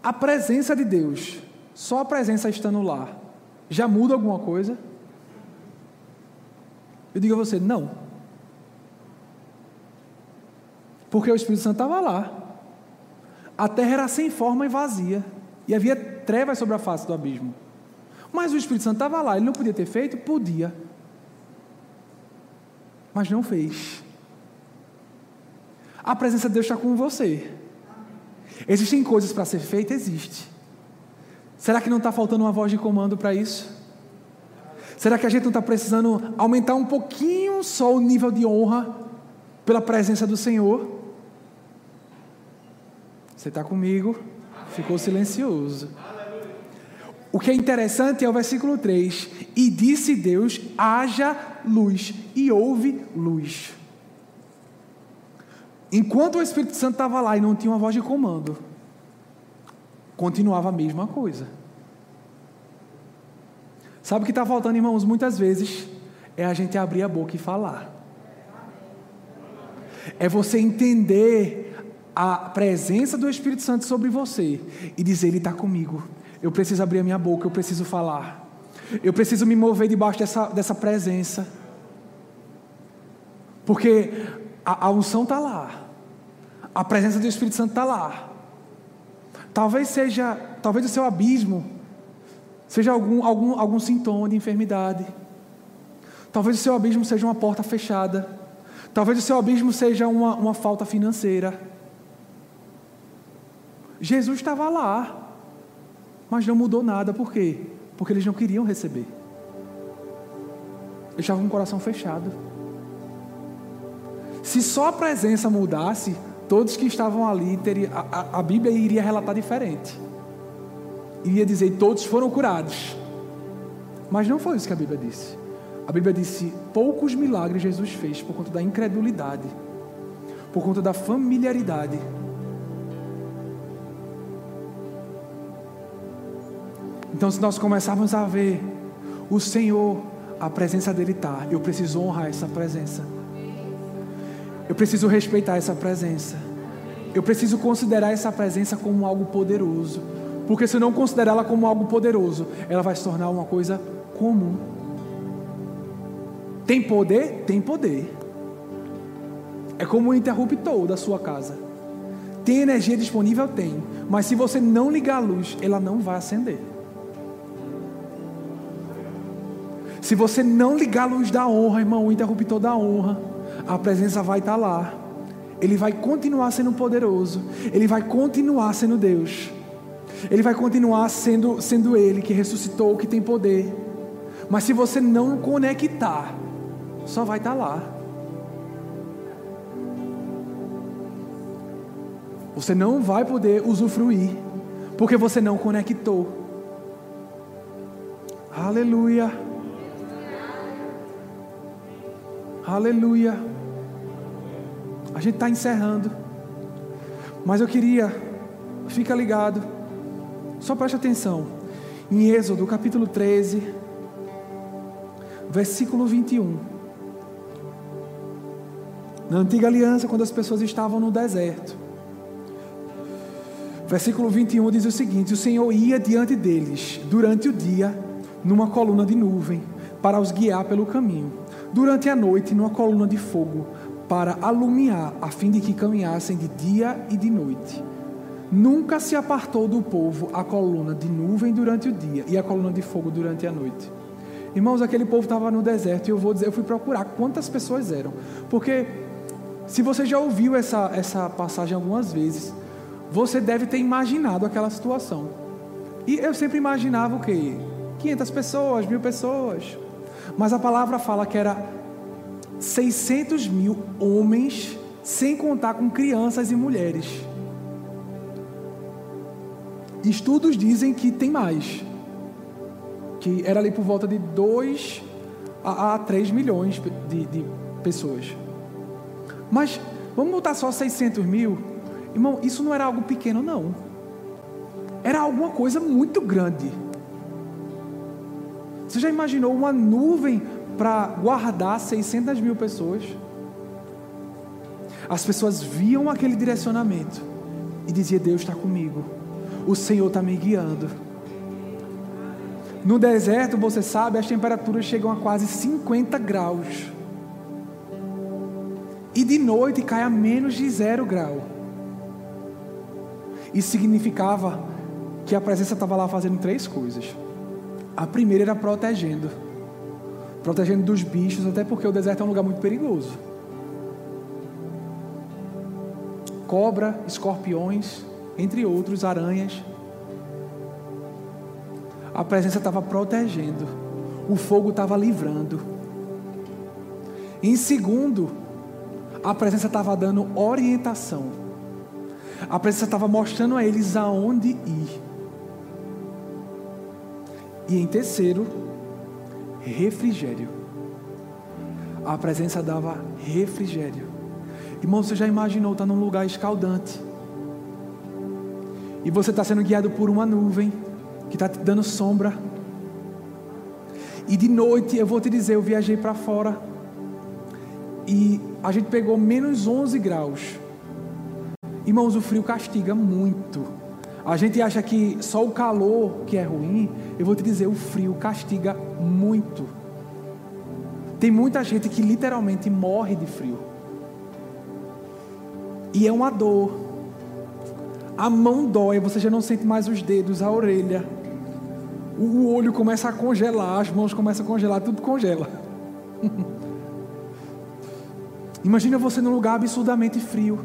Speaker 1: A presença de Deus só a presença estando lá já muda alguma coisa? Eu digo a você, não. Porque o Espírito Santo estava lá. A terra era sem forma e vazia. E havia trevas sobre a face do abismo. Mas o Espírito Santo estava lá. Ele não podia ter feito? Podia. Mas não fez. A presença de Deus está com você. Existem coisas para ser feitas? Existe. Será que não está faltando uma voz de comando para isso? Será que a gente não está precisando aumentar um pouquinho só o nível de honra pela presença do Senhor? Você está comigo? Ficou silencioso. O que é interessante é o versículo 3: E disse Deus: haja luz, e houve luz. Enquanto o Espírito Santo estava lá e não tinha uma voz de comando, continuava a mesma coisa. Sabe o que está faltando, irmãos? Muitas vezes é a gente abrir a boca e falar. É você entender a presença do Espírito Santo sobre você e dizer: Ele está comigo. Eu preciso abrir a minha boca, eu preciso falar. Eu preciso me mover debaixo dessa, dessa presença. Porque a, a unção está lá. A presença do Espírito Santo está lá. Talvez seja, talvez o seu abismo seja algum, algum, algum sintoma de enfermidade. Talvez o seu abismo seja uma porta fechada. Talvez o seu abismo seja uma, uma falta financeira. Jesus estava lá, mas não mudou nada. Por quê? Porque eles não queriam receber. Eles estavam com o coração fechado. Se só a presença mudasse, todos que estavam ali, teria, a, a Bíblia iria relatar diferente. Iria dizer: todos foram curados. Mas não foi isso que a Bíblia disse. A Bíblia disse: poucos milagres Jesus fez por conta da incredulidade, por conta da familiaridade. Então, se nós começarmos a ver o Senhor, a presença dele está, eu preciso honrar essa presença. Eu preciso respeitar essa presença. Eu preciso considerar essa presença como algo poderoso. Porque se não considerá-la como algo poderoso, ela vai se tornar uma coisa comum. Tem poder? Tem poder. É como um interruptor da sua casa. Tem energia disponível? Tem. Mas se você não ligar a luz, ela não vai acender. Se você não ligar a luz da honra, irmão, o interruptor da honra, a presença vai estar lá. Ele vai continuar sendo poderoso. Ele vai continuar sendo Deus. Ele vai continuar sendo, sendo Ele que ressuscitou, que tem poder. Mas se você não conectar, só vai estar lá. Você não vai poder usufruir, porque você não conectou. Aleluia. Aleluia. A gente está encerrando. Mas eu queria fica ligado, só preste atenção. Em Êxodo, capítulo 13, versículo 21. Na antiga aliança, quando as pessoas estavam no deserto. Versículo 21 diz o seguinte: O Senhor ia diante deles durante o dia numa coluna de nuvem para os guiar pelo caminho, durante a noite numa coluna de fogo para alumiar, a fim de que caminhassem de dia e de noite. Nunca se apartou do povo a coluna de nuvem durante o dia e a coluna de fogo durante a noite. Irmãos, aquele povo estava no deserto e eu vou dizer, eu fui procurar quantas pessoas eram, porque se você já ouviu essa, essa passagem algumas vezes, você deve ter imaginado aquela situação. E eu sempre imaginava o quê? 500 pessoas, mil pessoas. Mas a palavra fala que era 600 mil homens, sem contar com crianças e mulheres. Estudos dizem que tem mais, que era ali por volta de 2 a, a 3 milhões de, de pessoas. Mas vamos botar só 600 mil? Irmão, isso não era algo pequeno, não. Era alguma coisa muito grande. Você já imaginou uma nuvem para guardar 600 mil pessoas? As pessoas viam aquele direcionamento e diziam: Deus está comigo, o Senhor está me guiando. No deserto, você sabe, as temperaturas chegam a quase 50 graus. E de noite cai a menos de zero grau. Isso significava que a presença estava lá fazendo três coisas. A primeira era protegendo protegendo dos bichos, até porque o deserto é um lugar muito perigoso. Cobra, escorpiões, entre outros, aranhas. A presença estava protegendo, o fogo estava livrando. Em segundo, a presença estava dando orientação. A presença estava mostrando a eles aonde ir. E em terceiro, refrigério. A presença dava refrigério. Irmão, você já imaginou estar num lugar escaldante? E você está sendo guiado por uma nuvem que está te dando sombra. E de noite, eu vou te dizer, eu viajei para fora. E a gente pegou menos 11 graus. Irmãos, o frio castiga muito. A gente acha que só o calor que é ruim, eu vou te dizer, o frio castiga muito. Tem muita gente que literalmente morre de frio. E é uma dor. A mão dói, você já não sente mais os dedos, a orelha. O olho começa a congelar, as mãos começam a congelar, tudo congela. (laughs) Imagina você num lugar absurdamente frio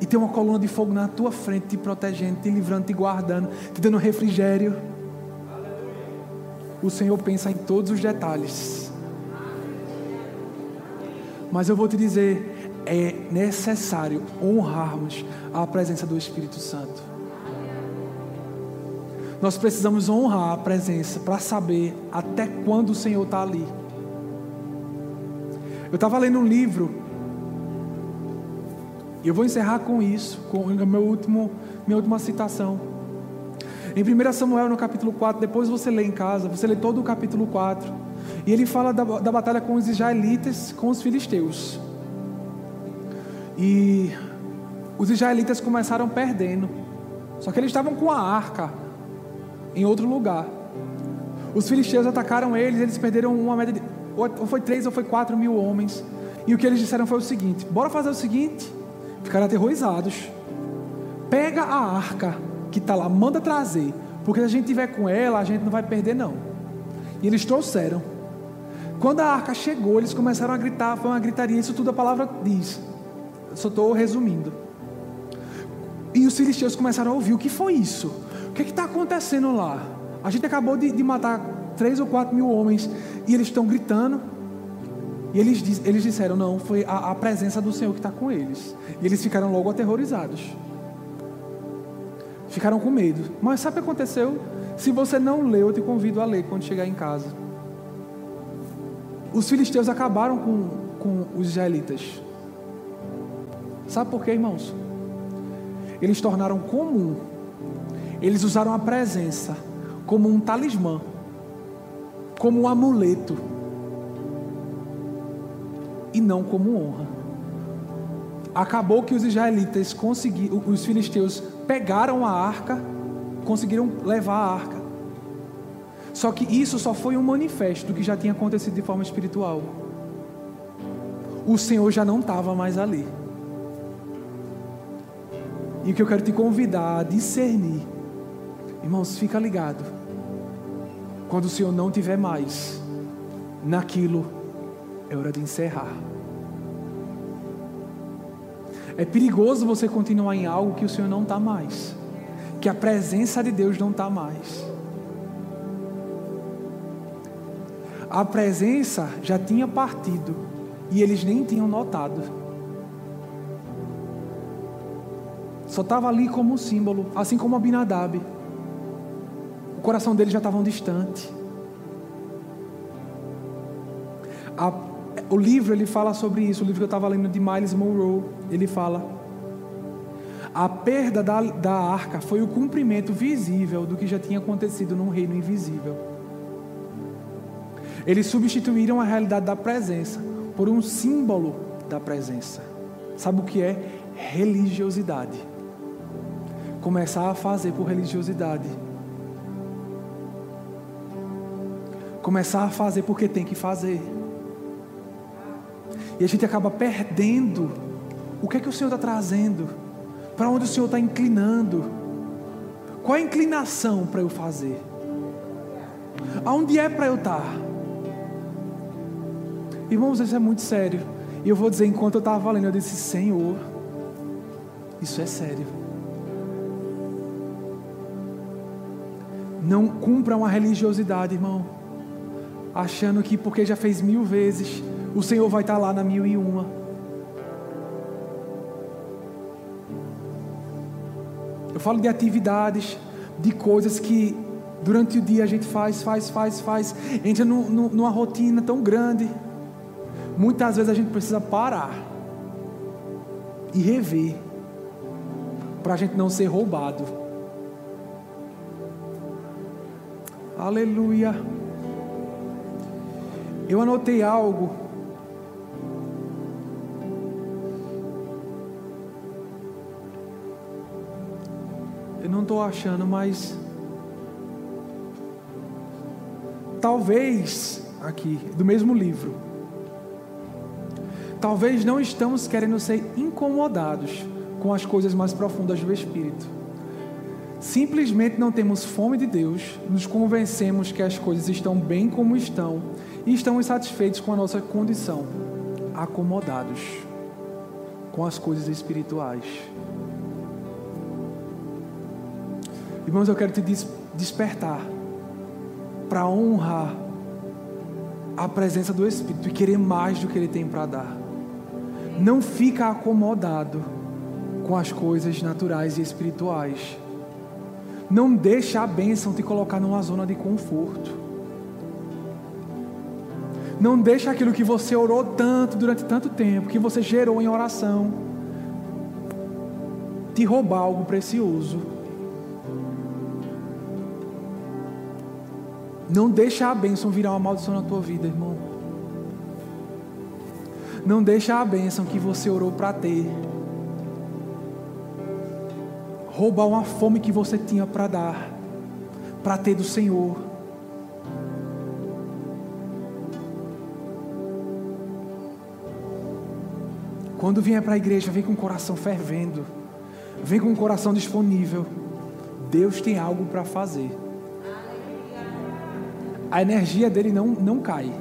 Speaker 1: e tem uma coluna de fogo na tua frente, te protegendo, te livrando, te guardando, te dando refrigério. O Senhor pensa em todos os detalhes. Mas eu vou te dizer, é necessário honrarmos a presença do Espírito Santo. Nós precisamos honrar a presença para saber até quando o Senhor está ali. Eu estava lendo um livro e eu vou encerrar com isso, com o meu último, minha última citação. Em 1 Samuel, no capítulo 4, depois você lê em casa, você lê todo o capítulo 4. E ele fala da, da batalha com os israelitas, com os filisteus. E os israelitas começaram perdendo. Só que eles estavam com a arca em outro lugar. Os filisteus atacaram eles, eles perderam uma média de. Ou foi três ou foi quatro mil homens. E o que eles disseram foi o seguinte: bora fazer o seguinte ficaram aterrorizados. Pega a arca que está lá, manda trazer, porque se a gente tiver com ela, a gente não vai perder não. E eles trouxeram. Quando a arca chegou, eles começaram a gritar, foi uma gritaria, isso tudo a palavra diz. Só estou resumindo. E os filisteus começaram a ouvir: o que foi isso? O que é está acontecendo lá? A gente acabou de, de matar três ou quatro mil homens e eles estão gritando. E eles, eles disseram: não, foi a, a presença do Senhor que está com eles. E eles ficaram logo aterrorizados. Ficaram com medo. Mas sabe o que aconteceu? Se você não leu, eu te convido a ler quando chegar em casa. Os filisteus acabaram com, com os israelitas. Sabe por quê, irmãos? eles tornaram comum. Eles usaram a presença como um talismã, como um amuleto, e não como honra. Acabou que os israelitas conseguiram, os filisteus pegaram a arca, conseguiram levar a arca. Só que isso só foi um manifesto do que já tinha acontecido de forma espiritual. O Senhor já não estava mais ali. E o que eu quero te convidar a discernir, irmãos, fica ligado. Quando o Senhor não tiver mais naquilo, é hora de encerrar. É perigoso você continuar em algo que o Senhor não está mais, que a presença de Deus não está mais. A presença já tinha partido e eles nem tinham notado. Só estava ali como um símbolo, assim como Abinadab. O coração deles já estava distante. A, o livro ele fala sobre isso. O livro que eu estava lendo de Miles Monroe, ele fala: a perda da, da arca foi o cumprimento visível do que já tinha acontecido num reino invisível. Eles substituíram a realidade da presença por um símbolo da presença. Sabe o que é? Religiosidade. Começar a fazer por religiosidade. Começar a fazer porque tem que fazer. E a gente acaba perdendo o que é que o Senhor está trazendo, para onde o Senhor está inclinando. Qual a inclinação para eu fazer? Aonde é para eu estar? Tá? Irmãos, isso é muito sério. E eu vou dizer, enquanto eu estava lendo, eu disse: Senhor, isso é sério. Não cumpra uma religiosidade, irmão, achando que porque já fez mil vezes, o Senhor vai estar lá na mil e uma. Eu falo de atividades, de coisas que durante o dia a gente faz, faz, faz, faz, entra no, no, numa rotina tão grande. Muitas vezes a gente precisa parar e rever para a gente não ser roubado. Aleluia. Eu anotei algo. Eu não estou achando, mas talvez aqui do mesmo livro Talvez não estamos querendo ser incomodados com as coisas mais profundas do Espírito. Simplesmente não temos fome de Deus, nos convencemos que as coisas estão bem como estão e estamos satisfeitos com a nossa condição, acomodados com as coisas espirituais. Irmãos, eu quero te despertar para honrar a presença do Espírito e querer mais do que Ele tem para dar. Não fica acomodado com as coisas naturais e espirituais. Não deixa a bênção te colocar numa zona de conforto. Não deixa aquilo que você orou tanto durante tanto tempo, que você gerou em oração, te roubar algo precioso. Não deixa a bênção virar uma maldição na tua vida, irmão. Não deixa a bênção que você orou para ter roubar uma fome que você tinha para dar, para ter do Senhor. Quando vier para a igreja, vem com o coração fervendo, vem com o coração disponível. Deus tem algo para fazer. A energia dele não, não cai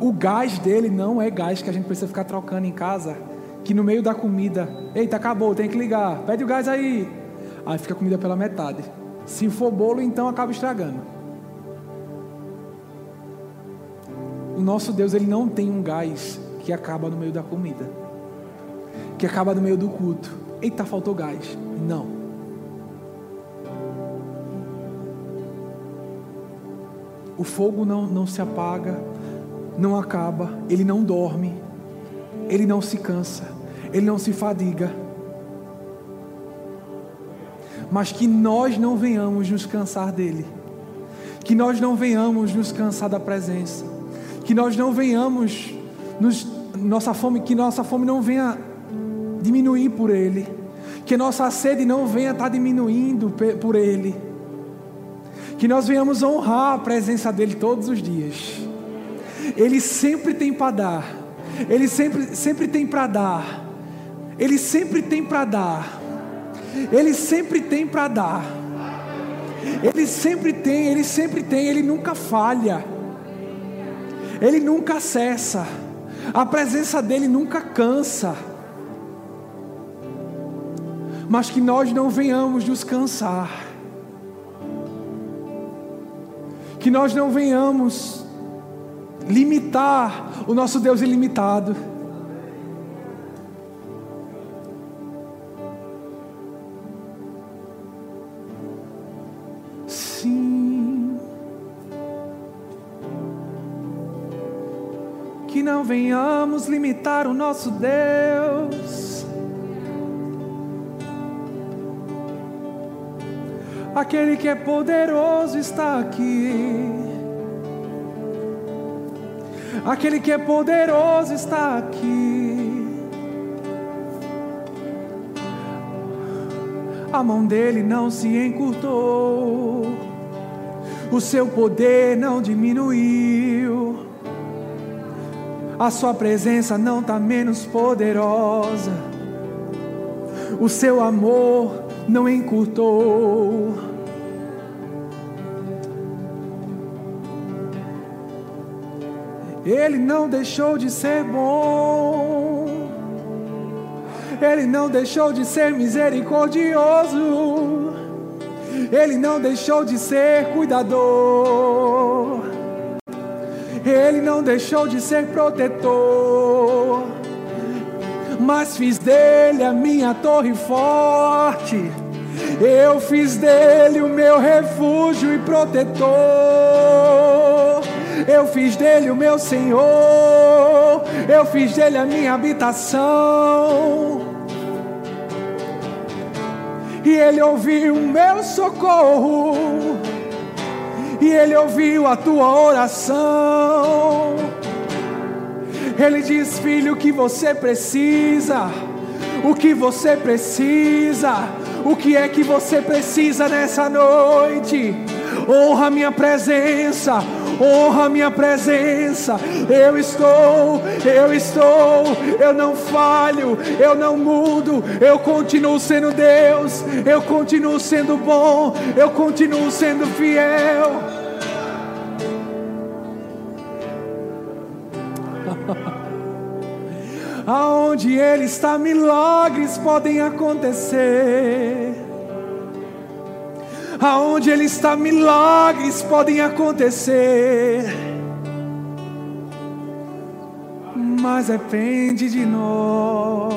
Speaker 1: o gás dele não é gás que a gente precisa ficar trocando em casa, que no meio da comida, eita, acabou, tem que ligar, pede o gás aí. Aí fica a comida pela metade. Se for bolo, então acaba estragando. O nosso Deus, ele não tem um gás que acaba no meio da comida, que acaba no meio do culto. Eita, faltou gás. Não. O fogo não, não se apaga, não acaba, ele não dorme, ele não se cansa, ele não se fadiga, mas que nós não venhamos nos cansar dele, que nós não venhamos nos cansar da presença, que nós não venhamos nos, nossa fome, que nossa fome não venha diminuir por ele, que nossa sede não venha estar diminuindo por ele, que nós venhamos honrar a presença dele todos os dias. Ele sempre tem para dar, ele sempre, sempre tem para dar, ele sempre tem para dar. Ele sempre tem para dar. Ele sempre tem, ele sempre tem, ele nunca falha. Ele nunca cessa. A presença dele nunca cansa. Mas que nós não venhamos nos cansar. Que nós não venhamos limitar o nosso Deus ilimitado. Venhamos limitar o nosso Deus. Aquele que é poderoso está aqui. Aquele que é poderoso está aqui. A mão dele não se encurtou, o seu poder não diminuiu a sua presença não está menos poderosa, o seu amor não encurtou. Ele não deixou de ser bom, Ele não deixou de ser misericordioso, Ele não deixou de ser cuidador. Ele não deixou de ser protetor, mas fiz dele a minha torre forte. Eu fiz dele o meu refúgio e protetor. Eu fiz dele o meu Senhor. Eu fiz dele a minha habitação. E ele ouviu o meu socorro e Ele ouviu a tua oração. Ele diz: Filho, o que você precisa? O que você precisa? O que é que você precisa nessa noite? Honra minha presença, honra minha presença. Eu estou, eu estou, eu não falho, eu não mudo, eu continuo sendo Deus, eu continuo sendo bom, eu continuo sendo fiel. (laughs) Aonde Ele está, milagres podem acontecer. Aonde Ele está, milagres podem acontecer. Mas depende de nós.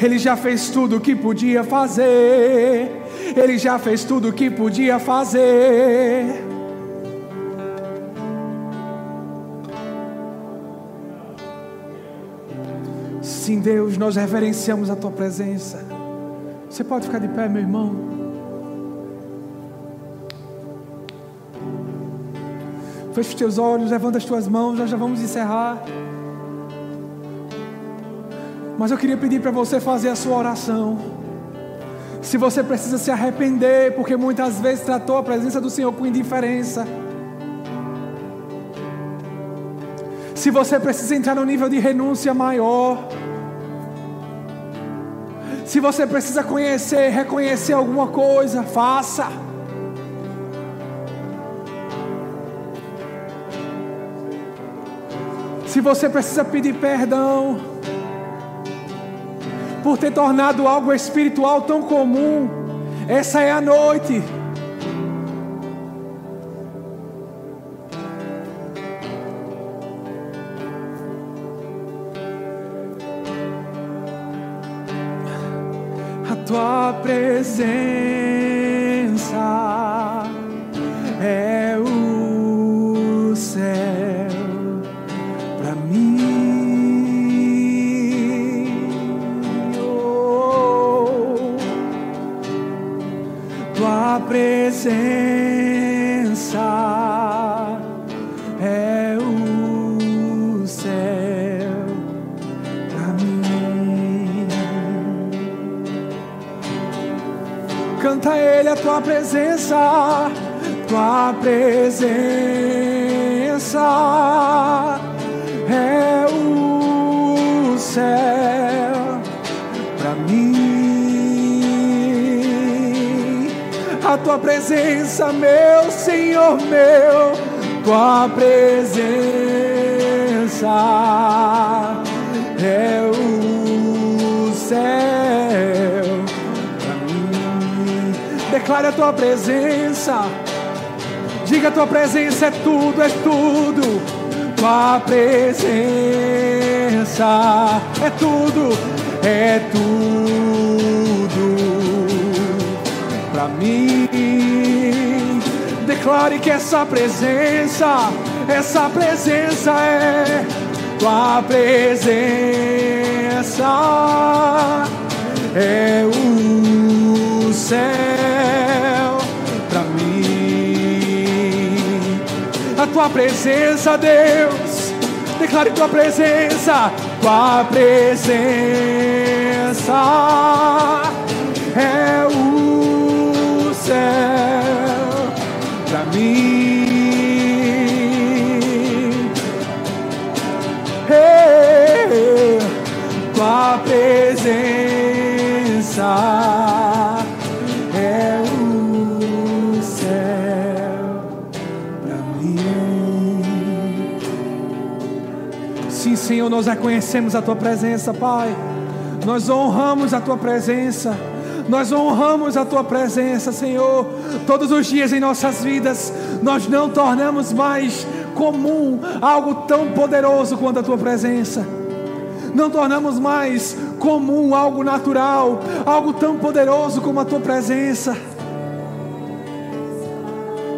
Speaker 1: Ele já fez tudo o que podia fazer. Ele já fez tudo o que podia fazer. Sim, Deus, nós reverenciamos a tua presença. Você pode ficar de pé, meu irmão? Feche os teus olhos, levanta as tuas mãos, nós já vamos encerrar. Mas eu queria pedir para você fazer a sua oração. Se você precisa se arrepender, porque muitas vezes tratou a presença do Senhor com indiferença. Se você precisa entrar no nível de renúncia maior. Se você precisa conhecer, reconhecer alguma coisa, faça. Se você precisa pedir perdão por ter tornado algo espiritual tão comum, essa é a noite. Presença presença, meu Senhor, meu, tua presença é o céu para mim. Declare a tua presença. Diga a tua presença é tudo, é tudo. Tua presença é tudo, é tudo para mim. Declare que essa presença, essa presença é tua presença. É o céu para mim. A tua presença, Deus, declare tua presença, tua presença. É o céu tua presença é o céu para mim. Sim, Senhor, nós reconhecemos a tua presença, Pai. Nós honramos a tua presença. Nós honramos a tua presença, Senhor. Todos os dias em nossas vidas, nós não tornamos mais comum algo tão poderoso quanto a tua presença. Não tornamos mais comum algo natural, algo tão poderoso como a tua presença.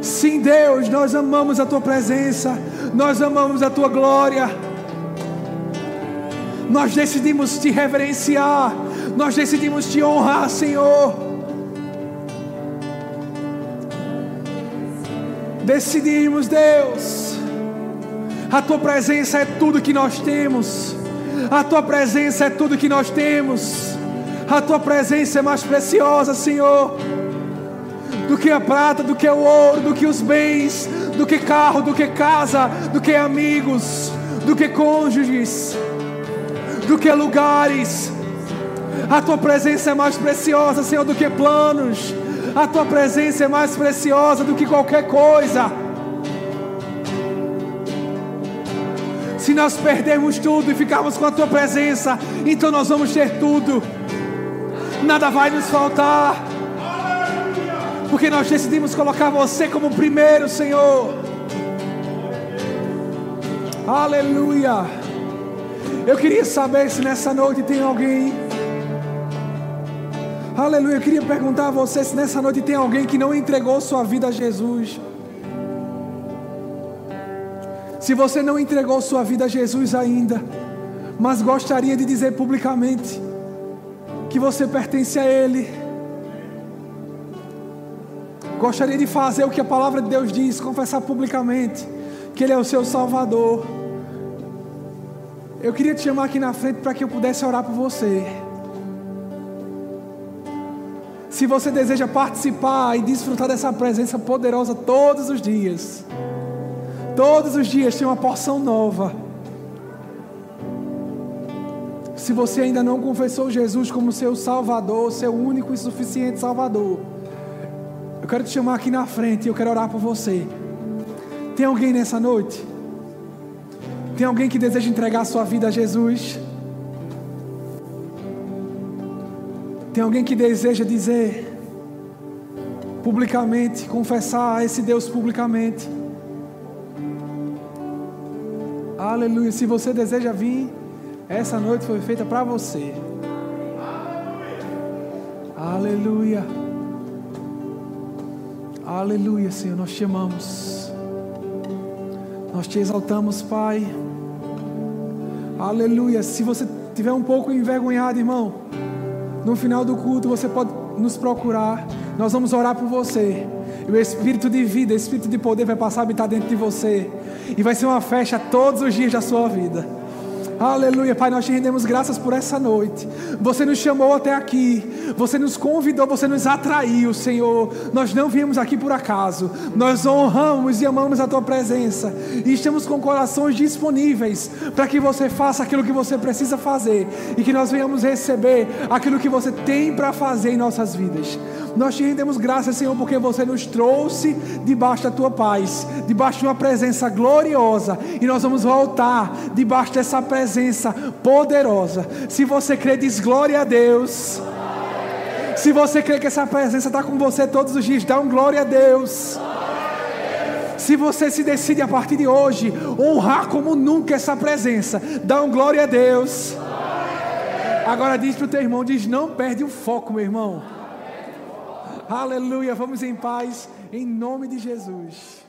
Speaker 1: Sim, Deus, nós amamos a tua presença, nós amamos a tua glória. Nós decidimos te reverenciar, nós decidimos te honrar, Senhor. Decidimos, Deus, a tua presença é tudo que nós temos, a tua presença é tudo que nós temos, a tua presença é mais preciosa, Senhor, do que a prata, do que o ouro, do que os bens, do que carro, do que casa, do que amigos, do que cônjuges, do que lugares. A tua presença é mais preciosa, Senhor, do que planos. A tua presença é mais preciosa do que qualquer coisa. Se nós perdermos tudo e ficarmos com a tua presença, então nós vamos ter tudo. Nada vai nos faltar. Porque nós decidimos colocar você como primeiro, Senhor. Aleluia. Eu queria saber se nessa noite tem alguém. Aleluia. Eu queria perguntar a você se nessa noite tem alguém que não entregou sua vida a Jesus. Se você não entregou sua vida a Jesus ainda, mas gostaria de dizer publicamente que você pertence a Ele. Gostaria de fazer o que a palavra de Deus diz, confessar publicamente que Ele é o seu Salvador. Eu queria te chamar aqui na frente para que eu pudesse orar por você. Se você deseja participar e desfrutar dessa presença poderosa todos os dias, todos os dias tem uma porção nova. Se você ainda não confessou Jesus como seu Salvador, seu único e suficiente Salvador, eu quero te chamar aqui na frente e eu quero orar por você. Tem alguém nessa noite? Tem alguém que deseja entregar sua vida a Jesus? Tem alguém que deseja dizer publicamente, confessar a esse Deus publicamente? Aleluia. Se você deseja vir, essa noite foi feita para você. Aleluia. Aleluia, Senhor. Nós te amamos. Nós te exaltamos, Pai. Aleluia. Se você tiver um pouco envergonhado, irmão, no final do culto você pode nos procurar. Nós vamos orar por você. E o Espírito de vida, Espírito de poder vai passar a habitar dentro de você. E vai ser uma festa todos os dias da sua vida. Aleluia, Pai, nós te rendemos graças por essa noite. Você nos chamou até aqui, você nos convidou, você nos atraiu, Senhor. Nós não viemos aqui por acaso, nós honramos e amamos a Tua presença e estamos com corações disponíveis para que você faça aquilo que você precisa fazer e que nós venhamos receber aquilo que você tem para fazer em nossas vidas. Nós te rendemos graças, Senhor, porque você nos trouxe debaixo da tua paz, debaixo de uma presença gloriosa, e nós vamos voltar debaixo dessa presença poderosa. Se você crê, diz glória a Deus. Se você crê que essa presença está com você todos os dias, dá um glória a Deus. Se você se decide a partir de hoje honrar como nunca essa presença, dá um glória a Deus. Agora diz para o teu irmão, diz, não perde o foco, meu irmão. Aleluia. Vamos em paz, em nome de Jesus.